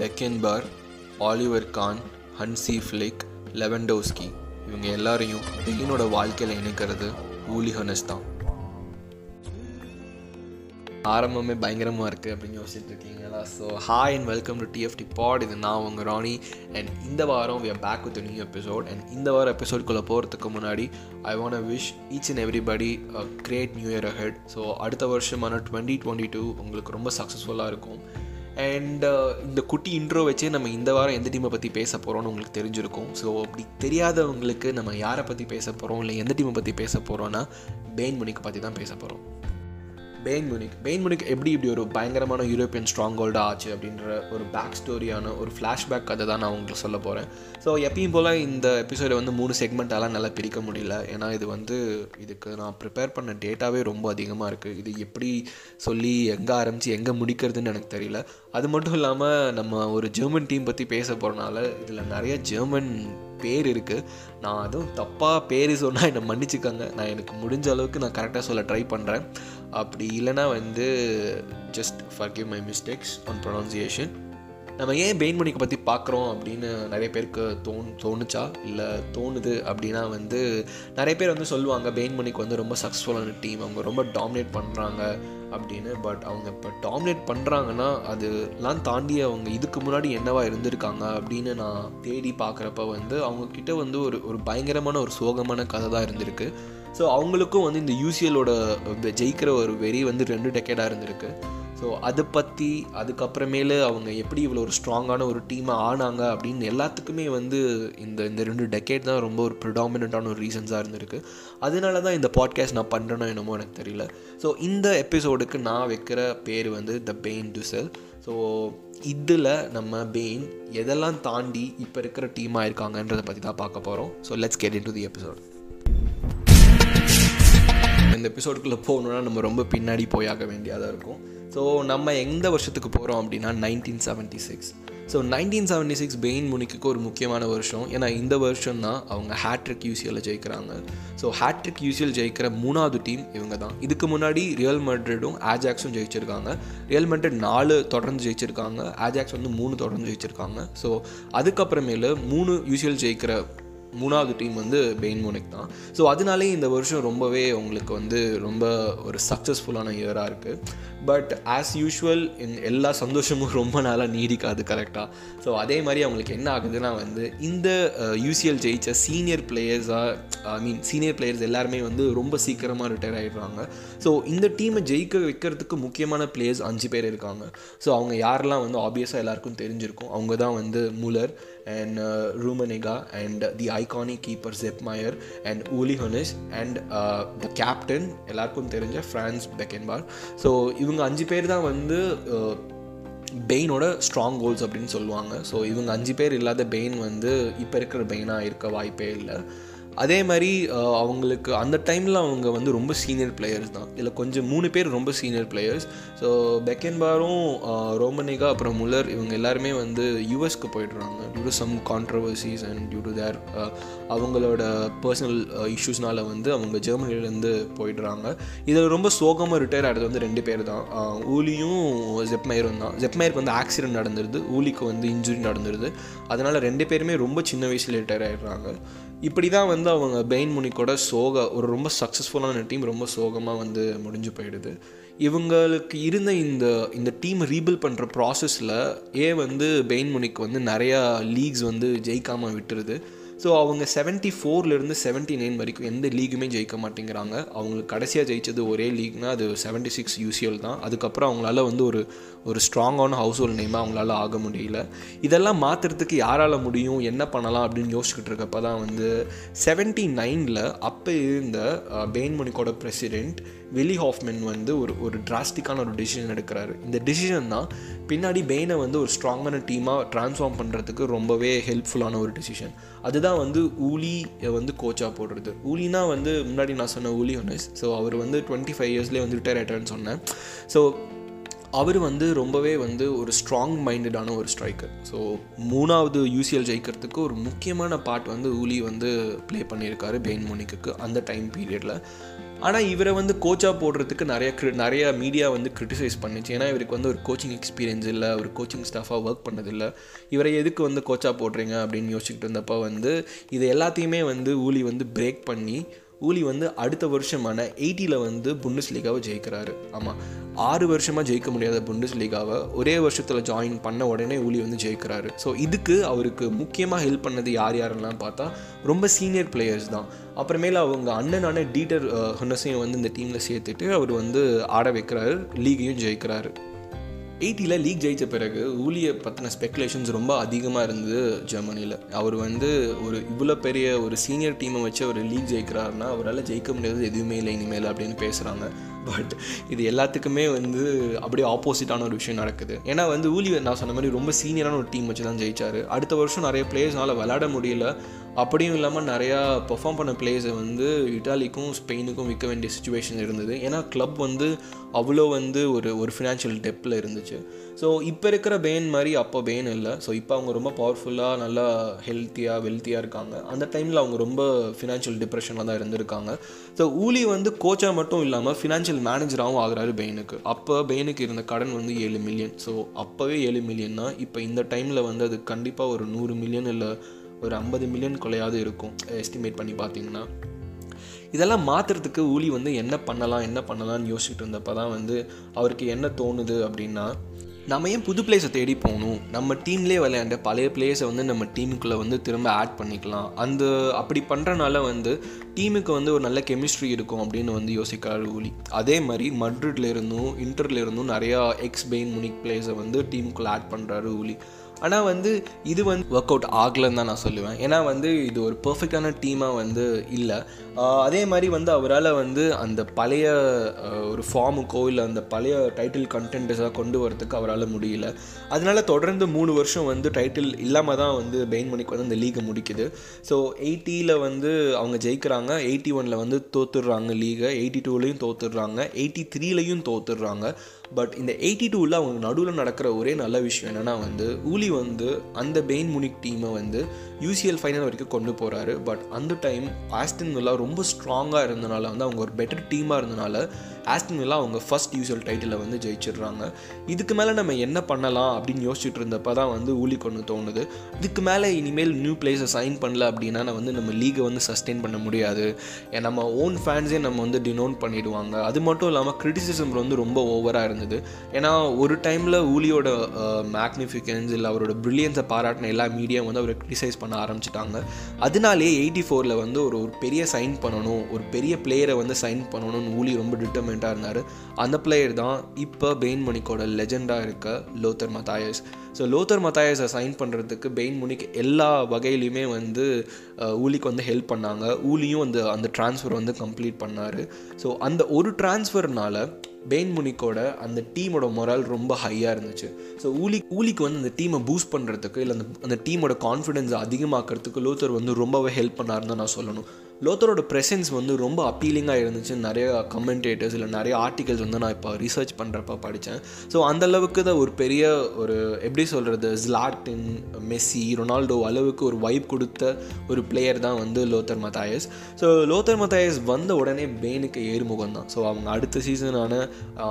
Beckenbauer Oliver Kahn Hansi Flick Lewandowski இவங்க எல்லாரையும் பெயினோட வாழ்க்கையில் இணைக்கிறது ஊலிஹனஸ் தான். ஆரம்பமே பயங்கரமாக இருக்குது அப்படின்னு யோசிச்சுட்டு இருக்கீங்களா? So hi and welcome to TFT pod இது நான் உங்கள் ராணி. அண்ட் இந்த வாரம் we are back with new episode and இந்த வாரம் எபிசோட்குள்ளே போகிறதுக்கு முன்னாடி I want wish each and everybody great new year ahead so அடுத்த வருஷமான டுவெண்ட்டி டுவெண்ட்டி டூ உங்களுக்கு ரொம்ப சக்ஸஸ்ஃபுல்லாக இருக்கும். அண்ட் uh, இந்த குட்டி இன்ட்ரோ வச்சே நம்ம இந்த வாரம் எந்த டீமை பற்றி பேச போகிறோம்னு உங்களுக்கு தெரிஞ்சிருக்கும். ஸோ அப்படி தெரியாதவங்களுக்கு நம்ம யாரை பற்றி பேச போகிறோம் இல்லை எந்த டீமை பற்றி பேச போகிறோன்னா பெயின் மணிக்கு பற்றி தான் பேச போகிறோம் பெயின் முனிக் பெயின் முனிக் எப்படி இப்படி ஒரு பயங்கரமான யூரோப்பியன் ஸ்ட்ராங் ஹோல்டாக ஆச்சு அப்படின்ற ஒரு பேக் ஸ்டோரியான ஒரு ஃப்ளாஷ்பேக் கதை தான் நான் உங்களுக்கு சொல்ல போகிறேன் ஸோ எப்பயும் போல் இந்த எபிசோடை வந்து மூணு செக்மெண்ட்டாலாம் நல்லா பிரிக்க முடியல. ஏன்னா இது வந்து இதுக்கு நான் ப்ரிப்பேர் பண்ண டேட்டாவே ரொம்ப அதிகமாக இருக்குது இது எப்படி சொல்லி எங்கே ஆரம்பித்து எங்கே முடிக்கிறதுன்னு எனக்கு தெரியல. அது மட்டும் இல்லாமல் நம்ம ஒரு ஜெர்மன் டீம் பற்றி பேச போகிறனால இதில் நிறைய ஜெர்மன் பேர் இருக்குது நான் அதுவும் தப்பாக பேர் சொன்னால் என்னை மன்னிச்சுக்கோங்க. நான் எனக்கு முடிஞ்ச அளவுக்கு நான் கரெக்டாக சொல்ல ட்ரை பண்ணுறேன் அப்படி இல்லைனா வந்து just forgive my mistakes on pronunciation நம்ம ஏன் பெயின்மணிக்கு பற்றி பார்க்குறோம் அப்படின்னு நிறைய பேருக்கு தோணு தோணுச்சா? இல்லை தோணுது அப்படின்னா வந்து நிறைய பேர் வந்து சொல்லுவாங்க பெயின்மணிக்கு வந்து ரொம்ப சக்ஸஸ்ஃபுல்லான டீம் அவங்க ரொம்ப டாமினேட் பண்ணுறாங்க அப்படின்னு. பட் அவங்க இப்போ டாமினேட் பண்ணுறாங்கன்னா அதுலாம் தாண்டி அவங்க இதுக்கு முன்னாடி என்னவா இருந்திருக்காங்க அப்படின்னு நான் தேடி பார்க்குறப்ப வந்து அவங்கக்கிட்ட வந்து ஒரு ஒரு பயங்கரமான ஒரு சோகமான கதை தான் இருந்திருக்கு. ஸோ அவங்களுக்கும் வந்து இந்த யூசிஎலோட ஜெயிக்கிற ஒரு வெறி வந்து ரெண்டு டெக்கேடாக இருந்திருக்கு. ஸோ அதை பற்றி அதுக்கப்புறமேலு அவங்க எப்படி இவ்வளோ ஒரு ஸ்ட்ராங்கான ஒரு டீமாக ஆனாங்க அப்படின்னு எல்லாத்துக்குமே வந்து இந்த இந்த ரெண்டு டெக்கேட் தான் ரொம்ப ஒரு ப்ரிடாமினண்ட்டான ஒரு ரீசன்ஸாக இருந்திருக்கு. அதனால தான் இந்த பாட்காஸ்ட் நான் பண்ணுறேனோ என்னமோ எனக்கு தெரியல. ஸோ இந்த எபிசோடுக்கு நான் வைக்கிற பேர் வந்து த பெயின் டுசெல் ஸோ இதில் நம்ம பெயின் எதெல்லாம் தாண்டி இப்போ இருக்கிற டீமாக இருக்காங்கன்றதை பற்றி தான் பார்க்க போகிறோம் so let's get into the episode இந்த எபிசோடுக்குள்ளே போகணுன்னா நம்ம ரொம்ப பின்னாடி போயாக வேண்டியதாக இருக்கும். ஸோ நம்ம எந்த வருஷத்துக்கு போகிறோம் அப்படின்னா nineteen seventy six so nineteen seventy six Bayern முனிக்கு ஒரு முக்கியமான வருஷம். ஏன்னா இந்த வருஷம் தான் அவங்க ஹேட்ரிக் யூசிஎல் ஜெயிக்கிறாங்க. ஸோ ஹேட்ரிக் யூசிஎல் ஜெயிக்கிற மூணாவது டீம் இவங்க தான் இதுக்கு முன்னாடி ரியல் மெட்ரிடும் ஆஜாக்ஸும் ஜெயிச்சிருக்காங்க. ரியல் மெட்ரிட் நாலு தொடர்ந்து ஜெயிச்சிருக்காங்க. ஆஜாக்ஸ் வந்து மூணு தொடர்ந்து ஜெயிச்சிருக்காங்க. ஸோ அதுக்கப்புறமேலு மூணு யூசிஎல் ஜெயிக்கிற மூணாவது டீம் வந்து பெயின் மோனிக் தான். ஸோ அதனாலே இந்த வருஷம் ரொம்பவே உங்களுக்கு வந்து ரொம்ப ஒரு சக்ஸஸ்ஃபுல்லான இயராக இருக்குது பட் ஆஸ் யூஷுவல் எல்லா சந்தோஷமும் ரொம்ப நாளாக நீடிக்காது கரெக்டாக ஸோ அதே மாதிரி அவங்களுக்கு என்ன ஆகுதுன்னா வந்து இந்த யூசிஎல் ஜெயிச்ச சீனியர் பிளேயர்ஸாக ஐ மீன் சீனியர் பிளேயர்ஸ் எல்லாருமே வந்து ரொம்ப சீக்கிரமாக ரிட்டையர் ஆகிடுறாங்க ஸோ இந்த டீமை ஜெயிக்க வைக்கிறதுக்கு முக்கியமான பிளேயர்ஸ் அஞ்சு பேர் இருக்காங்க. ஸோ அவங்க யாரெல்லாம் வந்து ஆப்வியஸாக எல்லாருக்கும் தெரிஞ்சிருக்கும் அவங்க தான் வந்து Muller and Rummenigge and the iconic keeper Sepp Maier and Uli Hoeness and the captain எல்லாருக்கும் தெரிஞ்ச ஃப்ரான்ஸ் பெக்கென்பார் ஸோ இவங்க இவங்க அஞ்சு பேர் தான் வந்து பெயினோட ஸ்ட்ராங் கோல்ஸ் அப்படின்னு சொல்லுவாங்க. ஸோ இவங்க அஞ்சு பேர் இல்லாத பெயின் வந்து இப்போ இருக்கிற பெயினாக இருக்க வாய்ப்பே இல்லை. அதே மாதிரி அவங்களுக்கு அந்த டைமில் அவங்க வந்து ரொம்ப சீனியர் பிளேயர்ஸ் தான். இதில் கொஞ்சம் மூணு பேர் ரொம்ப சீனியர் பிளேயர்ஸ் ஸோ பெக்கென்பாரும் ரோமனிகா அப்புறம் முலர் இவங்க எல்லாருமே வந்து யூஎஸ்க்கு போயிடுறாங்க. Due to some controversies and due to their அவங்களோட பர்சனல் இஷ்யூஸ்னால் வந்து அவங்க ஜெர்மனிலேருந்து போயிடுறாங்க. இதில் ரொம்ப சோகமாக ரிட்டையர் ஆகிறது வந்து ரெண்டு பேர் தான். ஊலியும் ஜெப்மயரும் தான். ஜெப்மயருக்கு வந்து ஆக்சிடென்ட் நடந்துருது. ஊலிக்கு வந்து இன்ஜுரி நடந்துருது. அதனால் ரெண்டு பேருமே ரொம்ப சின்ன வயசில் ரிட்டையர் ஆகிடுறாங்க இப்படி தான் வந்து அவங்க பெயின் முனிக்கோட சோக ஒரு ரொம்ப சக்ஸஸ்ஃபுல்லான டீம் ரொம்ப சோகமாக வந்து முடிஞ்சு போயிடுது. இவங்களுக்கு இருந்த இந்த இந்த டீம் ரீபில் பண்ணுற ப்ராசஸில் ஏ வந்து பெயின் முனிக் வந்து நிறையா லீக்ஸ் வந்து ஜெயிக்காமல் விட்டுருது? ஸோ அவங்க செவன்ட்டி ஃபோர்லேருந்து செவன்ட்டி நைன் வரைக்கும் எந்த லீக்குமே ஜெயிக்க மாட்டேங்கிறாங்க. அவங்களுக்கு கடைசியாக ஜெயித்தது ஒரே லீக்னால் அது செவன்ட்டி சிக்ஸ் யூசிஎல் தான். அதுக்கப்புறம் அவங்களால வந்து ஒரு ஒரு ஸ்ட்ராங்கான ஹவுஸ் ஹோல்ட் நேமாக அவங்களால ஆக முடியல. இதெல்லாம் மாற்றுறதுக்கு யாரால் முடியும்? என்ன பண்ணலாம்? அப்படின்னு யோசிச்சுக்கிட்டு இருக்கப்போ தான் வந்து செவன்ட்டி நைனில் அப்போ இருந்த பெயின்மோனிக்கோட பிரசிடெண்ட் வில்லி ஹாஃப்மென் வந்து ஒரு ஒரு டிராஸ்டிக்கான ஒரு டிசிஷன் எடுக்கிறாரு. இந்த டிசிஷன் தான் பின்னாடி பெயினை வந்து ஒரு ஸ்ட்ராங்கான டீமாக ட்ரான்ஸ்ஃபார்ம் பண்ணுறதுக்கு ரொம்பவே ஹெல்ப்ஃபுல்லான ஒரு டிசிஷன் அதுதான் வந்து ஊலி வந்து கோச்சாக போடுறது. ஊலினா வந்து முன்னாடி நான் சொன்ன ஊலி ஒன்று ஸோ அவர் வந்து டுவெண்ட்டி ஃபைவ் இயர்ஸ்லேயே வந்து ரிட்டையர் ஆகிட்டார்னு சொன்னேன். ஸோ அவர் வந்து ரொம்பவே வந்து ஒரு ஸ்ட்ராங் மைண்டடான ஒரு ஸ்ட்ரைக்கர் ஸோ மூணாவது யூசிஎல் ஜெயிக்கிறதுக்கு ஒரு முக்கியமான பார்ட் வந்து ஊலி வந்து ப்ளே பண்ணியிருக்காரு பெயின் மோனிக்கு அந்த டைம் பீரியடில் ஆனால் இவரை வந்து கோச்சாக போடுறதுக்கு நிறைய க்ரி நிறைய மீடியா வந்து கிரிட்டிசைஸ் பண்ணிச்சு. ஏன்னா இவருக்கு வந்து ஒரு கோச்சிங் எக்ஸ்பீரியன்ஸ் இல்லை ஒரு கோச்சிங் ஸ்டாஃபாக ஒர்க் பண்ணதில்லை. இவரை எதுக்கு வந்து கோச்சாக போடுறீங்க அப்படின்னு யோசிச்சுட்டு இருந்தப்போ வந்து இது எல்லாத்தையுமே வந்து ஊலி வந்து பிரேக் பண்ணி ஊலி வந்து அடுத்த வருஷமான எயிட்டியில் வந்து புண்டஸ் லீகாவை ஜெயிக்கிறாரு. ஆமாம் ஆறு வருஷமாக ஜெயிக்க முடியாத புண்டஸ் லீகாவை ஒரே வருஷத்தில் ஜாயின் பண்ண உடனே ஊலி வந்து ஜெயிக்கிறாரு. ஸோ இதுக்கு அவருக்கு முக்கியமாக ஹெல்ப் பண்ணது யார் யாரெல்லாம் பார்த்தா ரொம்ப சீனியர் பிளேயர்ஸ் தான். அப்புறமேல அவங்க அண்ணனான டீட்டர் ஹொன்னஸையும் வந்து இந்த டீமில் சேர்த்துட்டு அவர் வந்து ஆட வைக்கிறாரு லீகையும் ஜெயிக்கிறாரு. எயிட்டியில் லீக் ஜெயித்த பிறகு ஊலியை பற்றின ஸ்பெக்குலேஷன்ஸ் ரொம்ப அதிகமாக இருந்தது ஜெர்மனியில் அவர் வந்து ஒரு இவ்வளோ பெரிய ஒரு சீனியர் டீமை வச்சு அவர் லீக் ஜெயிக்கிறாருன்னா அவரால் ஜெயிக்க முடியாது எதுவுமே இல்லை இனிமேல் அப்படின்னு பேசுகிறாங்க பட் இது எல்லாத்துக்குமே வந்து அப்படியே ஆப்போசிட்டான ஒரு விஷயம் நடக்குது. ஏன்னா வந்து ஊலி நான் சொன்ன மாதிரி ரொம்ப சீனியரான ஒரு டீம் வச்சு தான் ஜெயிச்சாரு. அடுத்த வருஷம் நிறைய பிளேயர்ஸ்னால விளையாட முடியல. அப்படியும் இல்லாமல் நிறையா பெர்ஃபார்ம் பண்ண பிளேயர்ஸை வந்து இட்டாலிக்கும் ஸ்பெயினுக்கும் விற்க வேண்டிய சுச்சுவேஷன் இருந்தது. ஏன்னா கிளப் வந்து அவ்வளோ வந்து ஒரு ஒரு ஃபினான்ஷியல் டெப்பில் இருந்துச்சு. ஸோ இப்போ இருக்கிற பெயின் மாதிரி அப்போ பெயின் இல்லை. ஸோ இப்போ அவங்க ரொம்ப பவர்ஃபுல்லாக நல்லா ஹெல்த்தியாக வெல்த்தியாக இருக்காங்க. அந்த டைமில் அவங்க ரொம்ப ஃபினான்ஷியல் டிப்ரெஷனில் தான் இருந்திருக்காங்க. ஸோ ஊலி வந்து கோச்சாக மட்டும் இல்லாமல் ஃபினான்ஷியல் மேனேஜராகவும் ஆகிறாரு பெயினுக்கு அப்போ பெயினுக்கு இருந்த கடன் வந்து ஏழு மில்லியன் ஸோ அப்போவே ஏழு மில்லியன்னா இப்போ இந்த டைமில் வந்து அது கண்டிப்பாக ஒரு நூறு மில்லியன் இல்லை ஒரு ஐம்பது மில்லியன் கொலையாவது இருக்கும். எஸ்டிமேட் பண்ணி பார்த்தீங்கன்னா இதெல்லாம் மாற்றுறதுக்கு ஊலி வந்து என்ன பண்ணலாம் என்ன பண்ணலாம்னு யோசிச்சுட்டு இருந்தப்போ தான் வந்து அவருக்கு என்ன தோணுது அப்படின்னா நம்ம ஏன் புது பிளேஸை தேடி போகணும்? நம்ம டீம்லேயே விளையாண்ட பழைய பிளேயர்ஸை வந்து நம்ம டீமுக்குள்ளே வந்து திரும்ப ஆட் பண்ணிக்கலாம். அந்த அப்படி பண்ணுறனால வந்து டீமுக்கு வந்து ஒரு நல்ல கெமிஸ்ட்ரி இருக்கும் அப்படின்னு வந்து யோசிக்கிறாரு ஊலி. அதே மாதிரி மட்ரிட்ல இருந்தும் இன்டர்ல இருந்தும் நிறையா எக்ஸ் பெயின் முனிக் பிளேயர்ஸை வந்து டீமுக்குள்ளே ஆட் பண்ணுறாரு ஊலி. ஆனால் வந்து இது வந்து ஒர்க் அவுட் ஆகலைன்னு தான் நான் சொல்லுவேன். ஏன்னா வந்து இது ஒரு பர்ஃபெக்டான டீமாக வந்து இல்லை. அதே மாதிரி வந்து அவரால் வந்து அந்த பழைய ஒரு ஃபார்முக்கோ இல்லை அந்த பழைய டைட்டில் கண்டென்ட்ஸாக கொண்டு வரதுக்கு அவரால் முடியல. அதனால தொடர்ந்து மூணு வருஷம் வந்து டைட்டில் இல்லாமல் தான் வந்து பெயின் மணிக்கு வந்து அந்த லீகை முடிக்குது. ஸோ எயிட்டியில் வந்து அவங்க ஜெயிக்கிறாங்க. எயிட்டி ஒனில் வந்து தோத்துடுறாங்க லீகை எயிட்டி டூலேயும் தோத்துடுறாங்க. எயிட்டி த்ரீலையும் தோத்துடுறாங்க. பட் இந்த எயிட்டி டூவில் அவங்க நடுவில் நடக்கிற ஒரே நல்ல விஷயம் என்னென்னா வந்து ஊலி வந்து அந்த பெயின் முனிக் டீமை வந்து யூசிஎல் ஃபைனல் வரைக்கும் கொண்டு போகிறாரு பட் அந்த டைம் ஆஸ்டன் வில்லா ரொம்ப ஸ்ட்ராங்காக இருந்தனால வந்து அவங்க ஒரு பெட்டர் டீமாக இருந்தனால ஆஸ்டன் வில்லா அவங்க ஃபஸ்ட் யூசிஎல் டைட்டிலை வந்து ஜெயிச்சிடுறாங்க. இதுக்கு மேலே நம்ம என்ன பண்ணலாம் அப்படின்னு யோசிச்சுட்டு இருந்தப்போ தான் வந்து ஊலி கொண்டு தோணுது. இதுக்கு மேலே இனிமேல் நியூ பிளேஸை சைன் பண்ணல அப்படின்னா நான் வந்து நம்ம லீகை வந்து சஸ்டெயின் பண்ண முடியாது. நம்ம ஓன் ஃபேன்ஸே நம்ம வந்து டினோன் பண்ணிடுவாங்க. அது மட்டும் இல்லாமல் கிரிட்டிசிசம் வந்து ரொம்ப ஓவராக இருந்தது. ஏன்னா ஒரு டைமில் ஊலியோட மேக்னிஃபிகன்ஸ் இல்லை அவரோட ப்ரில்லியன்ஸை பாராட்டின எல்லா மீடியா வந்து அவரை க்ரிட்டிசைஸ் பண்ண ஆரம்பிச்சிட்டாங்க. அதனாலே எயிட்டி ஃபோரில் வந்து ஒரு ஒரு பெரிய சைன் பண்ணணும் ஒரு பெரிய பிளேயரை வந்து சைன் பண்ணணும்னு ஊலி ரொம்ப டிட்டர்மெண்ட்டாக இருந்தார். அந்த பிளேயர் தான் இப்போ பெயின் மணிக்கோட லெஜெண்டாக இருக்க லோத்தர் மத்தாயஸ் ஸோ லோத்தர் மத்தாயஸை சைன் பண்ணுறதுக்கு பெயின் முனிக் எல்லா வகையிலையுமே வந்து ஊலிக்கு வந்து ஹெல்ப் பண்ணாங்க. ஊலியும் அந்த அந்த ட்ரான்ஸ்ஃபர் வந்து கம்ப்ளீட் பண்ணார். ஸோ அந்த ஒரு ட்ரான்ஸ்ஃபர்னால் பெயின் முனிக்கோட அந்த டீமோட மொரால் ரொம்ப ஹையாக இருந்துச்சு. ஸோ ஊலி ஊலிக்கு வந்து அந்த டீமை பூஸ்ட் பண்ணுறதுக்கு இல்லை அந்த அந்த டீமோட கான்ஃபிடென்ஸ் அதிகமாக்கிறதுக்கு லூத்தர் வந்து ரொம்பவே ஹெல்ப் பண்ணாருன்னு நான் சொல்லணும். லோத்தரோட ப்ரெசன்ஸ் வந்து ரொம்ப அப்பீலிங்காக இருந்துச்சு. நிறைய கமெண்டேட்டர்ஸ் இல்லை நிறைய ஆர்டிகல்ஸ் வந்து நான் இப்போ ரிசர்ச் பண்ணுறப்ப படித்தேன் ஸோ அந்தளவுக்கு தான் ஒரு பெரிய ஒரு எப்படி சொல்கிறது ஸ்லாட்டின் மெஸ்ஸி ரொனால்டோ அளவுக்கு ஒரு வைப் கொடுத்த ஒரு பிளேயர் தான் வந்து Lothar Matthaus so Lothar Matthaus வந்த உடனே பெயினுக்கு ஏறுமுகம் தான். ஸோ அவங்க அடுத்த சீசனான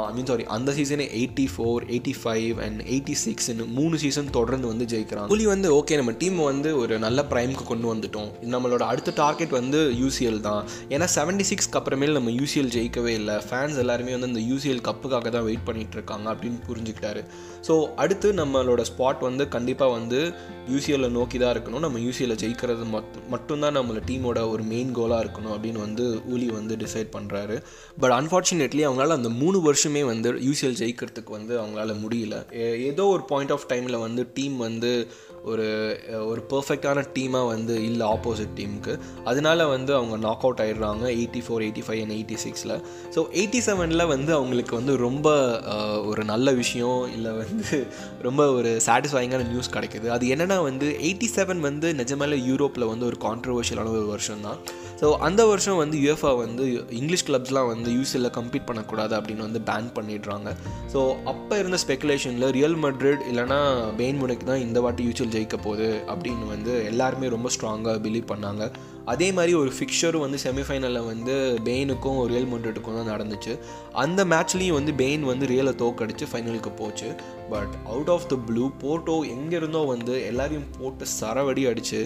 ஐ மீன் சாரி அந்த சீசனே eighty four eighty five and eighty சிக்ஸ்னு மூணு சீசன் தொடர்ந்து வந்து ஜெயிக்கிறாங்க. புலி வந்து ஓகே நம்ம டீம் வந்து ஒரு நல்ல ப்ரைம்க்கு கொண்டு வந்துட்டோம். நம்மளோட அடுத்த டார்கெட் வந்து யூசிஎல் தான். ஏன்னா செவன்டி சிக்ஸ்க்கு அப்புறமேல் நம்ம யூசிஎல் ஜெயிக்கவே இல்லை. ஃபேன்ஸ் எல்லாருமே வந்து அந்த யூசிஎல் கப்புக்காக தான் வெயிட் பண்ணிகிட்டு இருக்காங்க அப்படின்னு புரிஞ்சுக்கிட்டாரு. ஸோ அடுத்து நம்மளோட ஸ்பாட் வந்து கண்டிப்பாக வந்து யூசிஎல்லை நோக்கி தான் இருக்கணும். நம்ம யூசிஎல்ல ஜெயிக்கிறது மட்டும் மட்டும்தான் நம்மளோட டீமோட ஒரு மெயின் கோலாக இருக்கணும் அப்படின்னு வந்து ஊலி வந்து டிசைட் பண்ணுறாரு பட் அன்ஃபார்ச்சுனேட்லி அவங்களால அந்த மூணு வருஷமே வந்து யூசிஎல் ஜெயிக்கிறதுக்கு வந்து அவங்களால முடியல. ஏதோ ஒரு பாயிண்ட் ஆஃப் டைமில் வந்து டீம் வந்து ஒரு ஒரு பர்ஃபெக்டான டீமாக வந்து இல்லை ஆப்போசிட் டீமுக்கு அதனால வந்து அவங்க நாக் அவுட் ஆயிடுறாங்க eighty four eighty five and eighty சிக்ஸில் ஸோ எயிட்டி செவனில் வந்து அவங்களுக்கு வந்து ரொம்ப ஒரு நல்ல விஷயம் இல்லை வந்து ரொம்ப ஒரு சாட்டிஸ்ஃபைங்கான நியூஸ் கிடைக்குது. அது என்னென்னா வந்து எயிட்டி செவன் வந்து நிஜமால யூரோப்பில் வந்து ஒரு கான்ட்ரவர்ஷியலான ஒரு வருஷம் தான் ஸோ அந்த வருஷம் வந்து யுஎஃப்ஆ வந்து இங்கிலீஷ் கிளப்ஸ்லாம் வந்து யூசியில் கம்ப்ளீட் பண்ணக்கூடாது அப்படின்னு வந்து பேன் பண்ணிடுறாங்க. ஸோ அப்போ இருந்த ஸ்பெகுலேஷனில் ரியல் மட்ரிட் இல்லைனா பெயின் முனைக்கு தான் இந்த வாட்டி யூசிஎல் ஜெயிக்க போகுது அப்படின்னு வந்து எல்லாருமே ரொம்ப ஸ்ட்ராங்காக பிலீவ் பண்ணாங்க. அதே மாதிரி ஒரு ஃபிக்ஷரும் வந்து செமிஃபைனலில் வந்து பெயினுக்கும் ரியல் மட்ரிட்டுக்கும் தான் நடந்துச்சு. அந்த மேட்ச்லேயும் வந்து பெயின் வந்து ரியலை தோக்கடிச்சு ஃபைனலுக்கு போச்சு. But out of the blue Porto எங்கேருந்தோ வந்து எல்லாரையும் போட்டு சரவடி அடித்து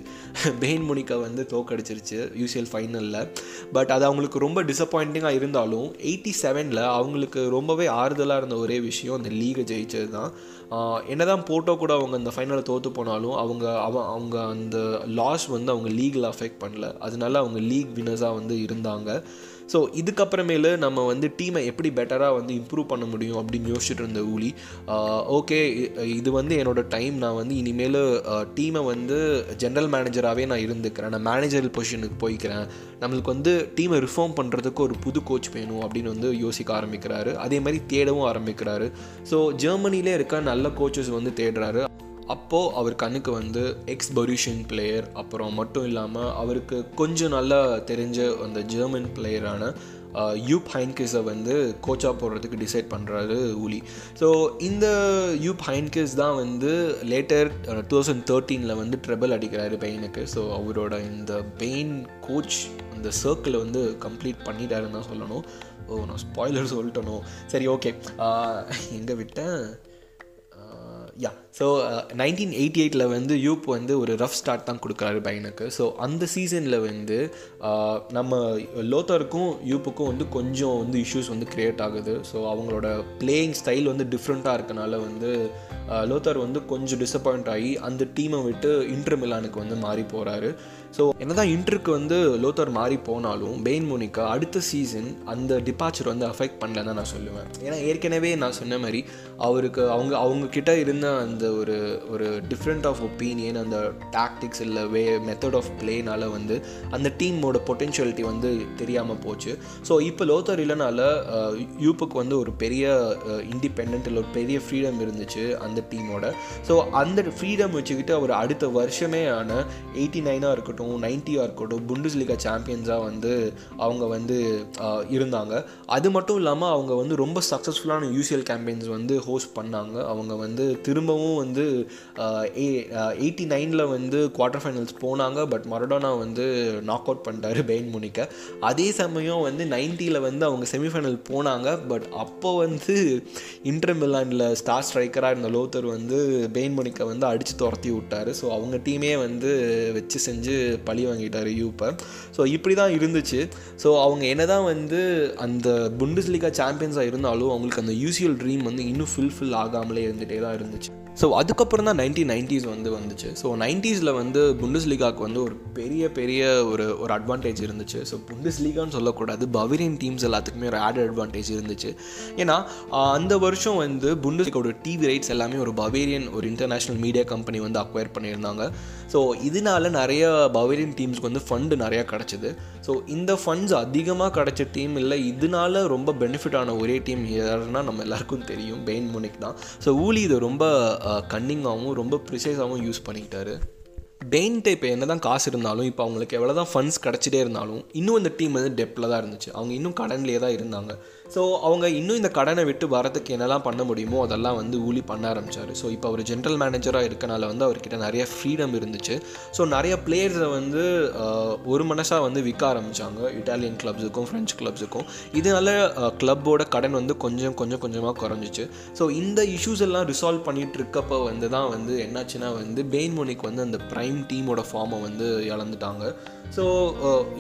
பெயின் முனிக்கை வந்து தோக்கடிச்சிருச்சு யூசிஎல் ஃபைனலில் பட் அது அவங்களுக்கு ரொம்ப டிசப்பாயிண்டிங்காக இருந்தாலும் எயிட்டி செவனில் அவங்களுக்கு ரொம்பவே ஆறுதலாக இருந்த ஒரே விஷயம் அந்த லீகை ஜெயிச்சது தான் என்ன தான் போட்டோ கூட அவங்க அந்த ஃபைனலை தோற்று போனாலும் அவங்க அவன் அவங்க அந்த லாஸ் வந்து அவங்க லீகில் அஃபெக்ட் பண்ணல. அதனால அவங்க லீக் வினர்ஸாக வந்து இருந்தாங்க. ஸோ இதுக்கப்புறமேலு நம்ம வந்து டீமை எப்படி பெட்டராக வந்து இம்ப்ரூவ் பண்ண முடியும் அப்படின்னு யோசிச்சுட்டு இருந்த ஊலி ஓகே இது வந்து என்னோடய டைம் நான் வந்து இனிமேல் டீமை வந்து ஜென்ரல் மேனேஜராகவே நான் இருந்துக்கிறேன். நான் மேனேஜர் பொசிஷனுக்கு போய்க்கிறேன். நம்மளுக்கு வந்து டீமை ரிஃபார்ம் பண்ணுறதுக்கு ஒரு புது கோச் வேணும் அப்படின்னு வந்து யோசிக்க ஆரம்பிக்கிறாரு. அதே மாதிரி தேடவும் ஆரம்பிக்கிறாரு. ஸோ ஜெர்மனிலே இருக்க நல்ல கோச்சஸ் வந்து தேடுறாரு. அப்போது அவர் கண்ணுக்கு வந்து எக்ஸ் பரிஷியன் பிளேயர் அப்புறம் மட்டும் இல்லாமல் அவருக்கு கொஞ்சம் நல்லா தெரிஞ்ச அந்த ஜெர்மன் பிளேயரான யூப் ஹைன்கிஸை வந்து கோச்சாக போடுறதுக்கு டிசைட் பண்ணுறாரு ஊலி. ஸோ இந்த யூப் ஹைன்கிஸ் தான் வந்து லேட்டர் டூ தௌசண்ட் தேர்ட்டீனில் வந்து ட்ரெபிள் அடிக்கிறாரு பெயினுக்கு ஸோ அவரோட இந்த பெயின் கோச் அந்த சர்க்கிளை வந்து கம்ப்ளீட் பண்ணிட்டாருன்னு தான் சொல்லணும். ஓ நான் ஸ்பாய்லர் சொல்லிட்டனோ. சரி ஓகே எங்கே விட்டேன்? யா. ஸோ நைன்டீன் எயிட்டி எயிட்டில் வந்து யூப் வந்து ஒரு ரஃப் ஸ்டார்ட் தான் கொடுக்குறாரு பையனுக்கு. ஸோ அந்த சீசனில் வந்து uh, நம்ம லோத்தருக்கும் யூப்புக்கும் வந்து கொஞ்சம் வந்து இஷ்யூஸ் வந்து க்ரியேட் ஆகுது. ஸோ அவங்களோட பிளேயிங் ஸ்டைல் வந்து டிஃப்ரெண்ட்டாக இருக்கனால வந்து uh, லோத்தர் வந்து கொஞ்சம் டிசப்பாயிண்ட் ஆகி அந்த டீமை விட்டு இன்டர் மிலானுக்கு வந்து மாறி போகிறாரு ஸோ என்னதான் இன்டருக்கு வந்து லோத்தர் மாறி போனாலும் பெயின் மோனிக்கா அடுத்த சீசன் அந்த டிபார்ச்சர் வந்து அஃபெக்ட் பண்ணலன்னு தான் நான் சொல்லுவேன். ஏன்னா ஏற்கனவே நான் சொன்ன மாதிரி அவருக்கு அவங்க அவங்க கிட்ட இருந்த அந்த ஒரு ஒரு டிஃப்ரெண்ட் ஆஃப் ஒப்பீனியன் அந்த டாக்டிக்ஸ் இல்லை வே மெத்தட் ஆஃப் பிளேனால் வந்து அந்த டீமோட பொட்டென்ஷியாலிட்டி வந்து தெரியாமல் போச்சு. ஸோ இப்போ லோத்தர் இல்லைனால யூப்புக்கு வந்து ஒரு பெரிய இண்டிபெண்ட் இல்லை ஒரு பெரிய ஃப்ரீடம் இருந்துச்சு அந்த டீமோட ஸோ அந்த ஃப்ரீடம் வச்சுக்கிட்டு அவர் அடுத்த வருஷமே ஆன எயிட்டி நைனாக இருக்கட்டும் நைன்ட்டியாக இருக்கட்டும் புண்டிஸ் லீகா சாம்பியன்ஸாக வந்து அவங்க வந்து இருந்தாங்க. அது மட்டும் இல்லாமல் அவங்க வந்து ரொம்ப சக்ஸஸ்ஃபுல்லான யூசிஎல் கேம்பெயின்ஸ் வந்து ஹோஸ்ட் பண்ணாங்க. அவங்க வந்து திரும்பவும் வந்து எயிட்டி நைனில் வந்து குவார்ட்டர் ஃபைனல்ஸ் போனாங்க. பட் மரடோனா வந்து நாக் அவுட் பண்ணிட்டாரு பெயின் முனிக்க அதே சமயம் வந்து நைன்ட்டியில் வந்து அவங்க செமிஃபைனல் போனாங்க. பட் அப்போ வந்து இன்டர் மிலானில் ஸ்டார் ஸ்ட்ரைக்கராக இருந்த லோத்தர் வந்து பெயின் முனிக்கை வந்து அடித்து துரத்தி விட்டார். ஸோ அவங்க டீமே வந்து வச்சு செஞ்சு பழி வாங்கிட்டார் யூப்பை ஸோ இப்படி தான் இருந்துச்சு. ஸோ அவங்க என்ன தான் வந்து அந்த புண்டஸ்லிகா சாம்பியன்ஸாக இருந்தாலும் அவங்களுக்கு அந்த யூசியல் ட்ரீம் வந்து இன்னும் ஃபுல்ஃபில் ஆகாமலே இருந்துகிட்டே தான் இருந்துச்சு. ஸோ அதுக்கப்புறம் தான் நைன்டீன் நைன்ட்டீஸ் வந்து வந்துச்சு. ஸோ நைன்ட்டீஸில் வந்து புண்டஸ் லீகாவுக்கு வந்து ஒரு பெரிய பெரிய ஒரு ஒரு அட்வான்டேஜ் இருந்துச்சு. ஸோ புண்டஸ் லீகான்னு சொல்லக்கூடாது. பவேரியன் டீம்ஸ் எல்லாத்துக்குமே ஒரு ஆட் அட்வான்டேஜ் இருந்துச்சு. ஏன்னா அந்த வருஷம் வந்து புண்டஸ் லீகோட டிவி ரைட்ஸ் எல்லாமே ஒரு பவேரியன் ஒரு இன்டர்நேஷ்னல் மீடியா கம்பெனி வந்து அக்வயர் பண்ணியிருந்தாங்க. ஸோ இதனால நிறைய பவேரியன் டீம்ஸ்க்கு வந்து ஃபண்டு நிறையா கிடச்சிது. ஸோ இந்த ஃபண்ட்ஸ் அதிகமாக கிடச்ச டீம் இல்லை இதனால ரொம்ப பெனிஃபிட் ஆன ஒரே டீம் யாருன்னா நம்ம எல்லாருக்கும் தெரியும். பெயின் முனிக் தான். ஸோ ஊலி இது ரொம்ப கன்னிங்காகவும் ரொம்ப ப்ரிசைஸாகவும் யூஸ் பண்ணிக்கிட்டாரு. பெயின்ட்டு இப்போ என்ன தான் காசு இருந்தாலும் இப்போ அவங்களுக்கு எவ்வளோ தான் ஃபண்ட்ஸ் கிடச்சிட்டே இருந்தாலும் இன்னும் அந்த டீம் வந்து டெப்பில் தான் இருந்துச்சு. அவங்க இன்னும் கடன்லேயே தான் இருந்தாங்க. ஸோ அவங்க இன்னும் இந்த கடனை விட்டு வரதுக்கு என்னெல்லாம் பண்ண முடியுமோ அதெல்லாம் வந்து ஊழி பண்ண ஆரம்பித்தார் ஸோ இப்போ அவர் ஜென்ரல் மேனேஜராக இருக்கனால வந்து அவர்கிட்ட நிறைய ஃப்ரீடம் இருந்துச்சு. ஸோ நிறைய பிளேயர்ஸை வந்து ஒரு மனசாக வந்து விற்க ஆரம்பித்தாங்க இட்டாலியன் கிளப்ஸுக்கும் ஃப்ரெஞ்ச் கிளப்ஸுக்கும் இதனால கிளப்போட கடன் வந்து கொஞ்சம் கொஞ்சம் கொஞ்சமாக குறைஞ்சிச்சு. ஸோ இந்த இஷ்யூஸ் எல்லாம் ரிசால்வ் பண்ணிட்டு இருக்கப்போ வந்து தான் வந்து என்னாச்சுன்னா வந்து பெயின் மோனிக் வந்து அந்த ப்ரைம் டீமோட ஃபார்மை வந்து இழந்துட்டாங்க. ஸோ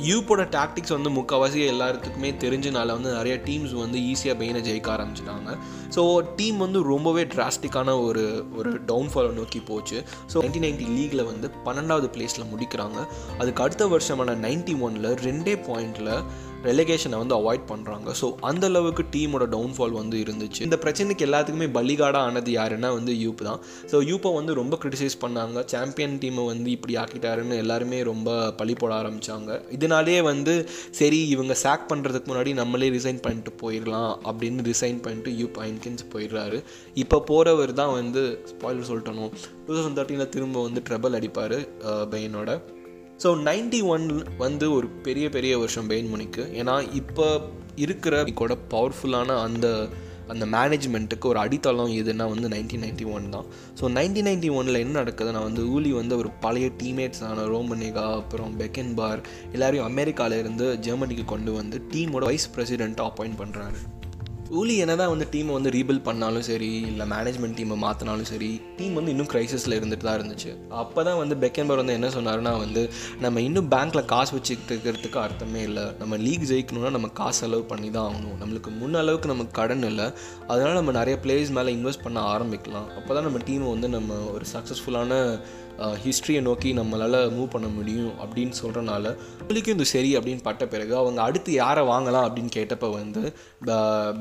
யூப்போட டாக்டிக்ஸ் வந்து முக்கால்வாசி எல்லாத்துக்குமே தெரிஞ்சனால வந்து நிறைய டீம்ஸ் வந்து ஈஸியாக பெயினை ஜெயிக்க ஆரம்பிச்சிட்டாங்க. ஸோ டீம் வந்து ரொம்பவே டிராஸ்டிக்கான ஒரு ஒரு டவுன்ஃபாலை நோக்கி போச்சு. ஸோ நைன்டீன் நைன்டி லீகில் வந்து பன்னெண்டாவது பிளேஸில் முடிக்கிறாங்க. அதுக்கு அடுத்த வருஷமான நைன்டி ஒனில் ரெண்டே பாயிண்டில் ரெலிகேஷனை வந்து அவாய்ட் பண்ணுறாங்க ஸோ அந்த அளவுக்கு டீமோட டவுன்ஃபால் வந்து இருந்துச்சு. இந்த பிரச்சனைக்கு எல்லாத்துக்குமே பலிகாடாக ஆனது யாருன்னா வந்து யூப் தான். ஸோ யூப்பை வந்து ரொம்ப கிரிட்டிசைஸ் பண்ணாங்க. சாம்பியன் டீமை வந்து இப்படி ஆக்கிட்டாருன்னு எல்லாருமே ரொம்ப பழி போட ஆரம்பித்தாங்க இதனாலேயே வந்து சரி இவங்க சாக் பண்ணுறதுக்கு முன்னாடி நம்மளே ரிசைன் பண்ணிட்டு போயிடலாம் அப்படின்னு ரிசைன் பண்ணிட்டு யூப் ஐன்கின்ஸ் போயிடுறாரு. இப்போ போகிறவர் தான் வந்து ஸ்பாயிலர் சொல்லிட்டணும். டூ தௌசண்ட் தேர்ட்டீனில் திரும்ப வந்து ட்ரபிள் அடிப்பார் பெயினோட. ஸோ நைன்டி ஒன் வந்து ஒரு பெரிய பெரிய வருஷம் பெயின் முனிக்கு ஏன்னா இப்போ இருக்கிற கூட பவர்ஃபுல்லான அந்த அந்த மேனேஜ்மெண்ட்டுக்கு ஒரு அடித்தளம் எதுனா வந்து நைன்டீன் நைன்டி ஒன் தான். ஸோ நைன்டீன் நைன்டி ஒனில் என்ன நடக்குதுன்னா வந்து ஊலி வந்து ஒரு பழைய டீம்மேட்ஸான ரோமனிகா அப்புறம் பெக்கன் பார் எல்லாரையும் அமெரிக்காவிலேருந்து ஜெர்மனிக்கு கொண்டு வந்து டீமோட வைஸ் பிரசிடெண்ட்டாக அப்பாயிண்ட் பண்ணுறாரு ஊலி என்ன தான் வந்து டீமை வந்து ரீபில் பண்ணாலும் சரி இல்லை மேனேஜ்மெண்ட் டீமை மாற்றினாலும் சரி டீம் வந்து இன்னும் க்ரைசிஸில் இருந்துட்டு தான் இருந்துச்சு. அப்போ தான் வந்து பெக்கன்பர் வந்து என்ன சொன்னாருன்னா வந்து நம்ம இன்னும் பேங்க்கில் காசு வச்சுக்கிட்டு இருக்கிறதுக்கு அர்த்தமே இல்லை. நம்ம லீக் ஜெயிக்கணும்னா நம்ம காசு செலவு பண்ணி தான் ஆகணும். நம்மளுக்கு முன்ன அளவுக்கு நமக்கு கடன் இல்லை. அதனால் நம்ம நிறைய பிளேயர்ஸ் மேலே இன்வெஸ்ட் பண்ண ஆரம்பிக்கலாம். அப்போ தான் நம்ம டீமை வந்து நம்ம ஒரு சக்ஸஸ்ஃபுல்லான ஹிஸ்ட்ரியை நோக்கி நம்மளால் மூவ் பண்ண முடியும் அப்படின்னு சொல்கிறனால அவங்களுக்கும் இது சரி அப்படின்னு பட்ட பிறகு அவங்க அடுத்து யாரை வாங்கலாம் அப்படின்னு கேட்டப்போ வந்து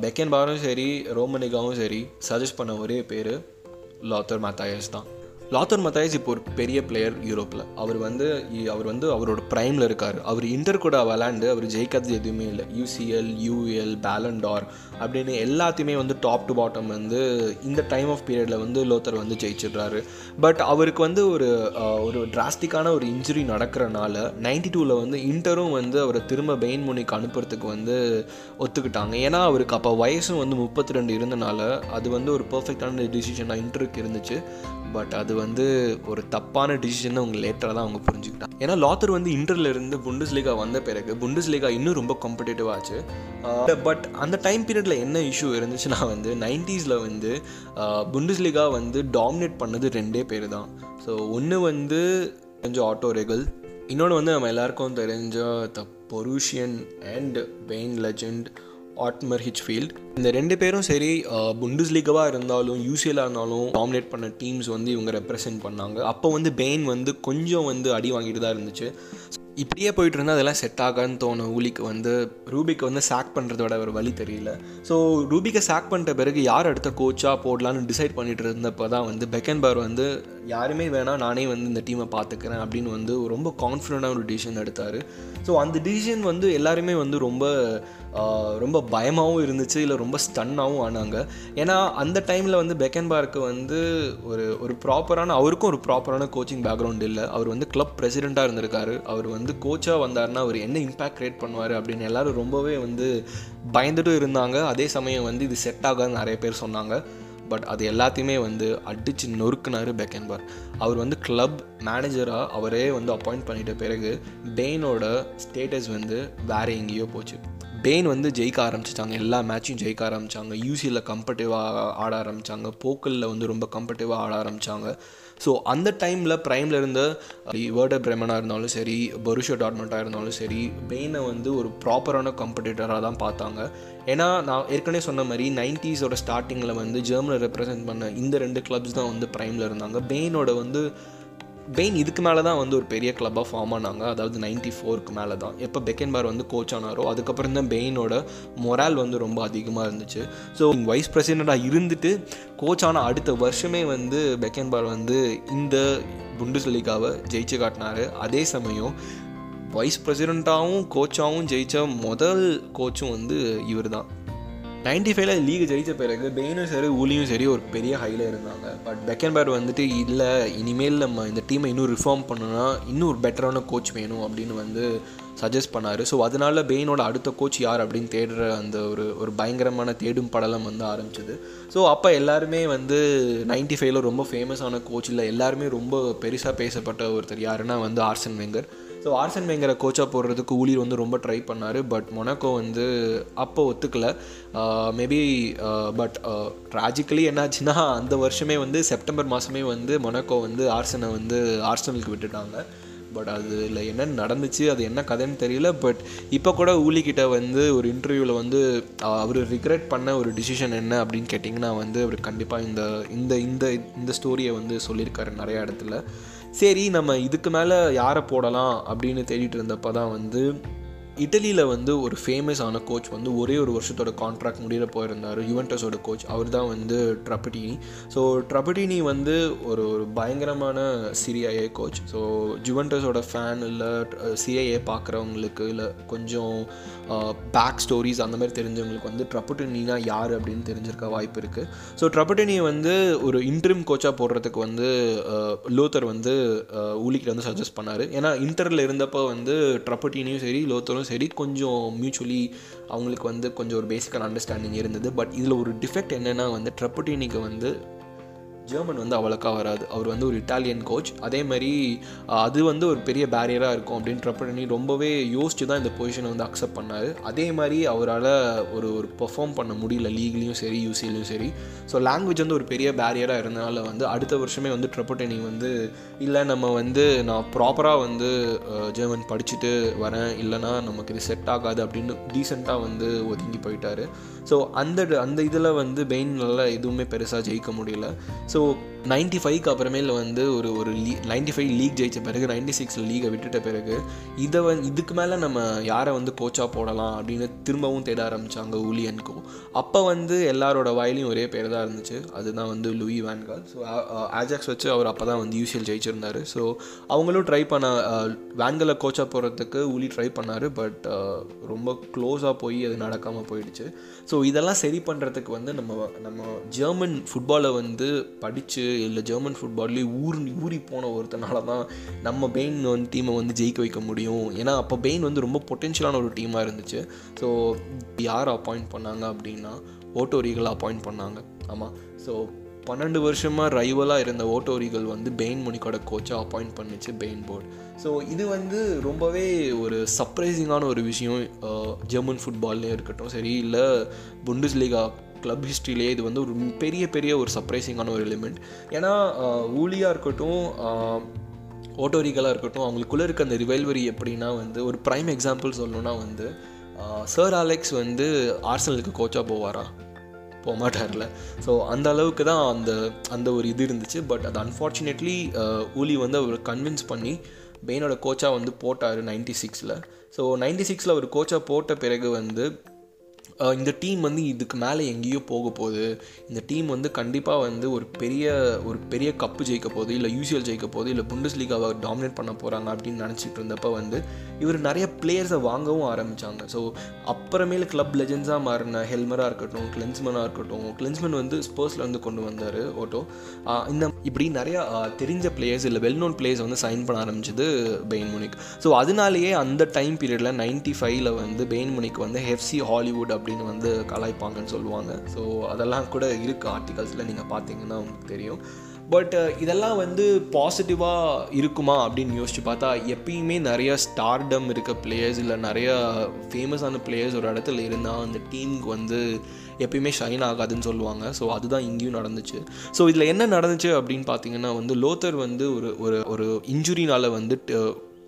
பெக்கன் பாரும் சரி ரோமனிகாவும் சரி சஜஸ்ட் பண்ண ஒரே பேர் லாத்தர் மத்தாயஸ் தான். லாத்தர் மத்தாயஸ் இப்போ ஒரு பெரிய பிளேயர் யூரோப்பில் அவர் வந்து அவர் வந்து அவரோட ப்ரைமில் இருக்கார். அவர் இன்டர் கூட விளாண்டு அவர் ஜெயிக்காதது எதுவுமே இல்லை. யூசிஎல் யூஎல் பேலண்டார் அப்படின்னு எல்லாத்தையுமே வந்து டாப் டு பாட்டம் வந்து இந்த டைம் ஆஃப் பீரியடில் வந்து லோத்தர் வந்து ஜெயிச்சிடுறாரு. பட் அவருக்கு வந்து ஒரு ஒரு டிராஸ்டிக்கான ஒரு இன்ஜுரி நடக்கிறனால நைன்டி டூவில் வந்து இன்டரும் வந்து அவரை திரும்ப பெயின் முனிக்கு அனுப்புறதுக்கு வந்து ஒத்துக்கிட்டாங்க. ஏன்னா அவருக்கு அப்போ வயசும் வந்து முப்பத்தி ரெண்டு இருந்தனால அது வந்து ஒரு பர்ஃபெக்டான டிசிஷனாக இன்டருக்கு இருந்துச்சு. பட் அது வந்து ஒரு தப்பான டிசிஷன் அவங்க லேட்டராக தான் அவங்க புரிஞ்சுக்கிட்டாங்க. ஏன்னா லாத்தர் வந்து இன்டர்ல இருந்து புண்டஸ் லீகா வந்த பிறகு புண்டஸ் லீகா இன்னும் ரொம்ப காம்படேட்டிவ் ஆச்சு. பட் அந்த டைம் பீரியடில் என்ன இஷ்யூ இருந்துச்சுன்னா வந்து நைன்டிஸில் வந்து புண்டஸ் லீகா வந்து டாமினேட் பண்ணது ரெண்டே பேர் தான். ஸோ ஒன்று வந்து கொஞ்சம் ஆட்டோ ரெகல் இன்னொன்று வந்து நம்ம எல்லாருக்கும் தெரிஞ்ச the Borussian and Bayern legend Ottmar Hitzfeld இந்த ரெண்டு பேரும் சரி புண்டஸ் லீகவாக இருந்தாலும் யூசிஎலாக இருந்தாலும் டாமினேட் பண்ண டீம்ஸ் வந்து இவங்க ரெப்ரசென்ட் பண்ணாங்க. அப்போ வந்து பெயின் வந்து கொஞ்சம் வந்து அடி வாங்கிட்டு தான் இருந்துச்சு. இப்படியே போயிட்டு இருந்தால் அதெல்லாம் செட் ஆகான்னு தோணும். ஊலிக்கு வந்து ரூபிக்கு வந்து சாக் பண்ணுறதோட ஒரு வழி தெரியல. ஸோ ரூபிக்கை சாக் பண்ணிட்ட பிறகு யார் அடுத்த கோச்சாக போடலான்னு டிசைட் பண்ணிட்டு இருந்தப்போ தான் வந்து பெக்கன்பர் வந்து யாருமே வேணாம் நானே வந்து இந்த டீமை பார்த்துக்கிறேன் அப்படின்னு வந்து ரொம்ப கான்ஃபிடண்ட்டான ஒரு டிசிஷன் எடுத்தார். ஸோ அந்த டிசிஷன் வந்து எல்லாருமே வந்து ரொம்ப ரொம்ப பயமாகவும் இருந்துச்சு இல்லை ரொம்ப ஸ்டன்னாகவும் ஆனாங்க. ஏன்னா அந்த டைமில் வந்து பெக்கன்பார்க்கு வந்து ஒரு ஒரு ப்ராப்பரான அவருக்கும் ஒரு ப்ராப்பரான கோச்சிங் பேக்ரவுண்ட் இல்லை. அவர் வந்து கிளப் பிரசிடெண்ட்டாக இருந்திருக்காரு. அவர் அவர் வந்து கோச்சாக வந்தார்னா அவர் என்ன இம்பேக்ட் க்ரியேட் பண்ணுவார் அப்படின்னு எல்லோரும் ரொம்பவே வந்து பயந்துட்டும் இருந்தாங்க. அதே சமயம் வந்து இது செட் ஆகாதுன்னு நிறைய பேர் சொன்னாங்க. பட் அது எல்லாத்தையுமே வந்து அடித்து நொறுக்குனார் பெக்கன்பர் அவர் வந்து கிளப் மேனேஜராக அவரே வந்து அப்பாயிண்ட் பண்ணிட்ட பிறகு பெயினோட ஸ்டேட்டஸ் வந்து வேறு எங்கேயோ போச்சு. பெயின் வந்து ஜெயிக்க ஆரம்பிச்சிட்டாங்க. எல்லா மேட்சும் ஜெயிக்க ஆரம்பித்தாங்க யூசியில் கம்பர்டிவாக ஆட ஆரம்பித்தாங்க போக்கலில் வந்து ரொம்ப கம்பர்டிவாக ஆட ஆரம்பித்தாங்க ஸோ அந்த டைமில் ப்ரைமில் இருந்த வேர்டர் பிரமனாக இருந்தாலும் சரி பருஷோ டாட்மெண்ட்டாக இருந்தாலும் சரி பெயினை வந்து ஒரு ப்ராப்பரான காம்படிட்டராக தான் பார்த்தாங்க. ஏன்னா நான் ஏற்கனவே சொன்ன மாதிரி நைன்டிஸோட ஸ்டார்டிங்கில் வந்து ஜெர்மனை ரெப்ரசென்ட் பண்ண இந்த ரெண்டு கிளப்ஸ் தான் வந்து ப்ரைமில் இருந்தாங்க. பெயினோட வந்து பெயின் இதுக்கு மேலே தான் வந்து ஒரு பெரிய கிளப்பாக ஃபார்ம் ஆனாங்க. அதாவது நைன்டி ஃபோருக்கு மேலே தான் எப்போ பெக்கன்பார் வந்து கோச் ஆனாரோ அதுக்கப்புறம் தான் பெயினோட மொரால் வந்து ரொம்ப அதிகமாக இருந்துச்சு. ஸோ வைஸ் பிரசிடெண்ட்டாக இருந்துட்டு கோச் ஆன அடுத்த வருஷமே வந்து பெக்கன்பார் வந்து இந்த புண்டுஸ் லீகாவை ஜெயிச்சு காட்டினார். அதே சமயம் வைஸ் பிரசிடெண்ட்டாகவும் கோச்சாகவும் ஜெயித்த முதல் கோச்சும் வந்து இவர் தான் நைன்டி ஃபைவ்ல லீக் ஜெயித்த பிறகு பெயினும் சரி ஊலியும் சரி ஒரு பெரிய ஹையில் இருந்தாங்க. பட் பெக்கன்பேர் வந்துட்டு இல்லை இனிமேல் நம்ம இந்த டீமை இன்னும் ரிஃபார்ம் பண்ணணும்னா இன்னும் ஒரு பெட்டரான கோச் வேணும் அப்படின்னு வந்து சஜஸ்ட் பண்ணார். ஸோ அதனால பெயினோட அடுத்த கோச் யார் அப்படின்னு தேடுற அந்த ஒரு ஒரு பயங்கரமான தேடும் படலம் வந்து ஆரம்பிச்சது. ஸோ அப்போ எல்லாருமே வந்து நைன்டி ஃபைவ்ல ரொம்ப ஃபேமஸான கோச் இல்லை எல்லாருமே ரொம்ப பெருசாக பேசப்பட்ட ஒருத்தர் யாருன்னா வந்து ஆர்சன் வெங்கர் ஸோ ஆர்சன் வேங்கரை கோச்சாக போடுறதுக்கு ஊழியர் வந்து ரொம்ப ட்ரை பண்ணார். பட் மொனாக்கோ வந்து அப்போ ஒத்துக்கலை. Maybe uh, but tragically uh, uh, என்னாச்சுன்னா அந்த வருஷமே வந்து செப்டம்பர் மாதமே வந்து மொனாக்கோ வந்து ஆர்சனை வந்து ஆர்சனலுக்கு விட்டுட்டாங்க. பட் அதில் என்ன நடந்துச்சு அது என்ன கதைன்னு தெரியல. பட் இப்போ கூட ஊலிக்கிட்ட வந்து ஒரு இன்டர்வியூவில் வந்து அவர் ரிக்ரெட் பண்ண ஒரு டிசிஷன் என்ன அப்படின்னு கேட்டிங்கன்னா வந்து அவர் கண்டிப்பாக இந்த இந்த இந்த இந்த ஸ்டோரியை வந்து சொல்லியிருக்காரு நிறையா இடத்துல. சரி நம்ம இதுக்கு மேலே யாரை போடலாம் அப்படின்னு தேடிட்டு இருந்தப்போ தான் வந்து இட்டலியில் வந்து ஒரு ஃபேமஸான கோச் வந்து ஒரே ஒரு வருஷத்தோட கான்ட்ராக்ட் முடிகிற போயிருந்தார். யுவென்டஸோட கோச் அவர் தான் வந்து ட்ரபடினி ஸோ ட்ரபடினி வந்து ஒரு ஒரு பயங்கரமான சிரிஐஏ கோச் ஸோ ஜுவென்டஸோட ஃபேன் இல்லை சிஐஏ பார்க்குறவங்களுக்கு இல்லை கொஞ்சம் பேக் ஸ்டோரிஸ் அந்த மாதிரி தெரிஞ்சவங்களுக்கு வந்து ட்ரப்பட்டினா யார் அப்படின்னு தெரிஞ்சிருக்க வாய்ப்பு இருக்குது ஸோ ட்ரப்பட்டினியை வந்து ஒரு இன்ட்ரிம் கோச்சாக போடுறதுக்கு வந்து லோத்தர் வந்து ஊலிக்கிட்ட வந்து சஜஸ்ட் பண்ணார். ஏன்னா இன்டரில் இருந்தப்போ வந்து ட்ரப்பட்டினியும் சரி லோத்தரும் சரி கொஞ்சம் மியூச்சுவலி அவங்களுக்கு வந்து கொஞ்சம் ஒரு பேசிக்கான அண்டர்ஸ்டாண்டிங் இருந்தது. பட் இதில் ஒரு டிஃபெக்ட் என்னென்னா வந்து ட்ரப்பட்டினிக்கு வந்து ஜெர்மன் வந்து அவ்வளோக்கா வராது. அவர் வந்து ஒரு இட்டாலியன் கோச் அதே மாதிரி அது வந்து ஒரு பெரிய பேரியராக இருக்கும் அப்படின்றப்ப பண்ணி ரொம்பவே யோசிச்சு தான் இந்த பொசிஷனை வந்து அக்செப்ட் பண்ணார். அதே மாதிரி அவரால் ஒரு ஒரு பெர்ஃபார்ம் பண்ண முடியல லீக்லேயும் சரி யூசிலையும் சரி. ஸோ லாங்குவேஜ் வந்து ஒரு பெரிய பேரியராக இருந்தனால வந்து அடுத்த வருஷமே வந்து ட்ரப்பட்டனி வந்து இல்லை நம்ம வந்து நான் ப்ராப்பராக வந்து ஜெர்மன் படிச்சுட்டு வரேன். இல்லைனா நமக்கு இது செட் ஆகாது அப்படின்னு டீசெண்டாக வந்து ஒதுங்கி போயிட்டார். ஸோ அந்த அந்த இதில் வந்து பெயினால் எதுவுமே பெருசாக ஜெயிக்க முடியல. ஸோ நைன்டி ஃபைவ்க்கு அப்புறமேல வந்து ஒரு ஒரு லீ நைன்டி ஃபைவ் லீக் ஜெயித்த பிறகு நைன்டி சிக்ஸில் லீகை விட்டுட்ட பிறகு இதை வந்து இதுக்கு மேலே நம்ம யாரை வந்து கோச்சாக போடலாம் அப்படின்னு திரும்பவும் தேட ஆரம்பித்தாங்க ஊலியன்கோ. அப்போ வந்து எல்லாரோட வாயிலையும் ஒரே பேர் தான் இருந்துச்சு. அதுதான் வந்து லூயி வேன்கால் ஸோ ஆஜாக்ஸ் வச்சு அவர் அப்போ தான் வந்து யூசிஎல் ஜெயிச்சிருந்தார். ஸோ அவங்களும் ட்ரை பண்ண வேன்கலை கோச்சாக போகிறதுக்கு ஊலி ட்ரை பண்ணார். பட் ரொம்ப க்ளோஸாக போய் அது நடக்காமல் போயிடுச்சு. ஸோ இதெல்லாம் சரி பண்ணுறதுக்கு வந்து நம்ம நம்ம ஜெர்மன் ஃபுட்பாலை வந்து படித்து இல்லை ஜெர்மன் ஃபுட்பால்லேயே ஊர் ஊறி போன ஒருத்தனால தான் நம்ம பெயின் வந்து டீமை வந்து ஜெயிக்க வைக்க முடியும். ஏன்னா அப்போ பெயின் வந்து ரொம்ப பொட்டென்ஷியலான ஒரு டீமாக இருந்துச்சு. ஸோ யார் அப்பாயிண்ட் பண்ணாங்க அப்படின்னா ஓட்டோரிகள் அப்பாயிண்ட் பண்ணாங்க. ஆமாம் ஸோ பன்னெண்டு வருஷமாக ரைவலாக இருந்த ஓட்டோரிகள் வந்து பெயின் முனிக்கோட கோச்சாக அப்பாயிண்ட் பண்ணிச்சு பெயின் போர்டு ஸோ இது வந்து ரொம்பவே ஒரு சர்ப்ரைசிங்கான ஒரு விஷயம் ஜெர்மன் ஃபுட்பால்லே இருக்கட்டும். சரி இல்லை புண்டுஸ் லீகா கிளப் ஹிஸ்ட்ரியிலேயே இது வந்து ஒரு பெரிய பெரிய ஒரு சர்ப்ரைசிங்கான ஒரு எலிமெண்ட் ஏன்னா ஊலியாக இருக்கட்டும் ஓட்டோரிகளாக இருக்கட்டும் அவங்களுக்குள்ளே இருக்க அந்த ரிவைல்வரி எப்படின்னா வந்து ஒரு ப்ரைம் எக்ஸாம்பிள் சொல்லணுன்னா வந்து சர் அலெக்ஸ் வந்து ஆர்சனலுக்கு கோச்சாக போவாரா? போக மாட்டார்ல. ஸோ அந்த அளவுக்கு தான் அந்த அந்த ஒரு இது இருந்துச்சு. பட் அது அன்ஃபார்ச்சுனேட்லி ஊலி வந்து அவர் கன்வின்ஸ் பண்ணி பெயினோட கோச்சாக வந்து போட்டார் நைன்டி சிக்ஸில் ஸோ நைன்டி சிக்ஸில் அவர் கோச்சாக போட்ட பிறகு வந்து இந்த டீம் வந்து இதுக்கு மேலே எங்கேயோ போக போகுது. இந்த டீம் வந்து கண்டிப்பாக வந்து ஒரு பெரிய ஒரு பெரிய கப்பு ஜெயிக்க போகுது. இல்லை யூசிஎல் ஜெயிக்க போகுது. இல்லை புண்டஸ் லீகாவை டாமினேட் பண்ண போகிறாங்க அப்படின்னு நினச்சிட்டு இருந்தப்போ வந்து இவர் நிறைய பிளேயர்ஸை வாங்கவும் ஆரம்பித்தாங்க ஸோ அப்புறமேல கிளப் லெஜெண்ட்ஸாக மாறின ஹெல்மராக இருக்கட்டும் கிளென்ஸ்மனாக இருக்கட்டும் கிளென்ஸ்மன் வந்து ஸ்போர்ட்ஸில் வந்து கொண்டு வந்தார் ஓட்டோ இந்த இப்படி நிறையா தெரிஞ்ச பிளேயர்ஸ் இல்லை வெல் நோன் பிளேயர்ஸ் வந்து சைன் பண்ண ஆரம்பிச்சது பெயின் முனிக் ஸோ அதனாலேயே அந்த டைம் பீரியடில் நைன்டி ஃபைவ்ல வந்து பெயின் முனிக் வந்து ஹெஃப்சி ஹாலிவுட் அப்படின்னு வந்து கலாய்ப்பாங்கன்னு சொல்லுவாங்க. ஸோ அதெல்லாம் கூட இருக்குது ஆர்டிகல்ஸில் நீங்கள் பார்த்தீங்கன்னா உங்களுக்கு தெரியும். பட் இதெல்லாம் வந்து பாசிட்டிவாக இருக்குமா அப்படின்னு யோசிச்சு பார்த்தா எப்பயுமே நிறைய ஸ்டார்டம் இருக்க பிளேயர்ஸ் இல்லை நிறையா ஃபேமஸான பிளேயர்ஸ் ஒரு இடத்துல இருந்தால் அந்த டீமுக்கு வந்து எப்பயுமே ஷைன் ஆகாதுன்னு சொல்லுவாங்க. ஸோ அதுதான் இங்கேயும் நடந்துச்சு. ஸோ இதில் என்ன நடந்துச்சு அப்படின்னு பார்த்தீங்கன்னா வந்து லோத்தர் வந்து ஒரு ஒரு ஒரு இன்ஜுரினால் வந்து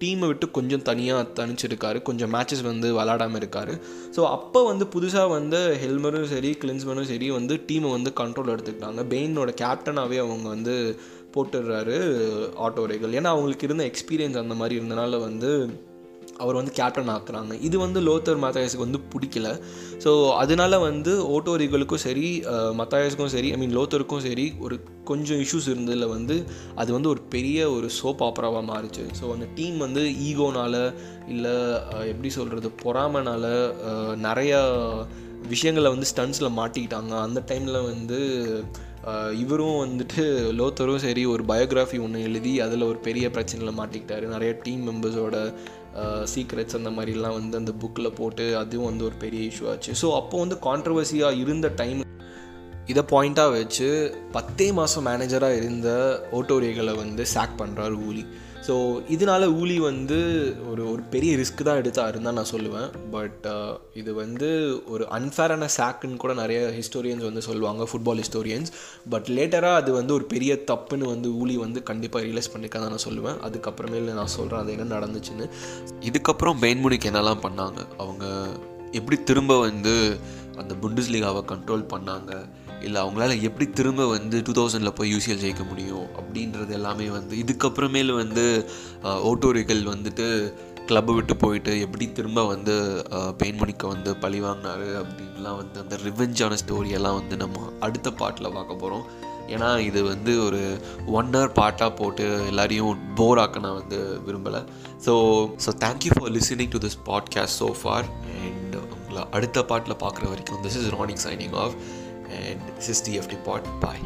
டீமை விட்டு கொஞ்சம் தனியாக தனிச்சிருக்காரு. கொஞ்சம் மேட்சஸ் வந்து விளாடாமல் இருக்கார். ஸோ அப்போ வந்து புதுசாக வந்து ஹெல்மரும் சரி கிளின்ஸ்மனும் சரி வந்து டீமை வந்து கண்ட்ரோல் எடுத்துக்கிட்டாங்க. பெயினோட கேப்டனாகவே அவங்க வந்து போட்டுடுறாரு ஆட்டோ ரேகல் ஏன்னா அவங்களுக்கு இருந்த எக்ஸ்பீரியன்ஸ் அந்த மாதிரி இருந்தனால வந்து அவர் வந்து கேப்டன் ஆக்குறாங்க. இது வந்து லோத்தர் மத்தாயஸுக்கு வந்து பிடிக்கல. ஸோ அதனால வந்து ஓட்டோரிகளுக்கும் சரி மத்தாயஸுக்கும் சரி ஐ மீன் லோத்தருக்கும் சரி ஒரு கொஞ்சம் இஷ்யூஸ் இருந்ததில் வந்து அது வந்து ஒரு பெரிய ஒரு சோப் ஆப்பராவாக மாறிச்சு. ஸோ அந்த டீம் வந்து ஈகோனால் இல்லை எப்படி சொல்கிறது பொறாமனால் நிறையா விஷயங்களை வந்து ஸ்டன்ஸில் மாட்டிக்கிட்டாங்க. அந்த டைமில் வந்து இவரும் வந்துட்டு லோத்தரும் சரி ஒரு பயோகிராஃபி ஒன்று எழுதி அதில் ஒரு பெரிய பிரச்சனையில் மாட்டிக்கிட்டாரு. நிறைய டீம் மெம்பர்ஸோட சீக்ரெட்ஸ் அந்த மாதிரிலாம் வந்து அந்த புக்கில் போட்டு அதுவும் வந்து ஒரு பெரிய இஷ்யூ ஆச்சு. ஸோ அப்போ வந்து கான்ட்ரவர்சியாக இருந்த டைம் இதை பாயிண்ட்டாக வச்சு பத்தே மாதம் மேனேஜராக இருந்த ஓட்டோரிகளை வந்து சாக் பண்ணுறாரு ஊலி. ஸோ இதனால் ஊலி வந்து ஒரு ஒரு பெரிய ரிஸ்க் தான் எடுத்தாருன்னு தான் நான் சொல்லுவேன். பட் uh, இது வந்து ஒரு அன்ஃபேரான சாக்குன்னு கூட நிறைய ஹிஸ்டோரியன்ஸ் வந்து சொல்லுவாங்க ஃபுட்பால் ஹிஸ்டோரியன்ஸ் பட் லேட்டராக அது வந்து ஒரு பெரிய தப்புன்னு வந்து ஊலி வந்து கண்டிப்பாக ரியலைஸ் பண்ணிக்க தான் நான் சொல்லுவேன். அதுக்கப்புறமேல நான் சொல்கிறேன் அது என்ன நடந்துச்சுன்னு. இதுக்கப்புறம் பெயின்முனிக்கு என்னெல்லாம் பண்ணாங்க? அவங்க எப்படி திரும்ப வந்து அந்த புண்டஸ்லீகாவை கண்ட்ரோல் பண்ணாங்க? இல்லை அவங்களால எப்படி திரும்ப வந்து டூ தௌசண்டில் போய் யூசிஎல் ஜெயிக்க முடியும் அப்படின்றது எல்லாமே வந்து இதுக்கப்புறமேல வந்து ஓட்டோரிகள் வந்துட்டு கிளப்பை விட்டு போயிட்டு எப்படி திரும்ப வந்து பெயின்மணிக்கு வந்து பழி வாங்கினாரு அப்படின்லாம் வந்து அந்த ரிவெஞ்சான ஸ்டோரியெல்லாம் வந்து நம்ம அடுத்த பாட்டில் பார்க்க போகிறோம் ஏன்னா இது வந்து ஒரு ஒன் ஹவர் பாட்டாக போட்டு எல்லாரையும் போர் ஆக்க நான் வந்து விரும்பலை. So so thank you for listening to this podcast so far and உங்களை அடுத்த பாட்டில் பார்க்குற வரைக்கும் this is Rani signing off and this is TFT pod bye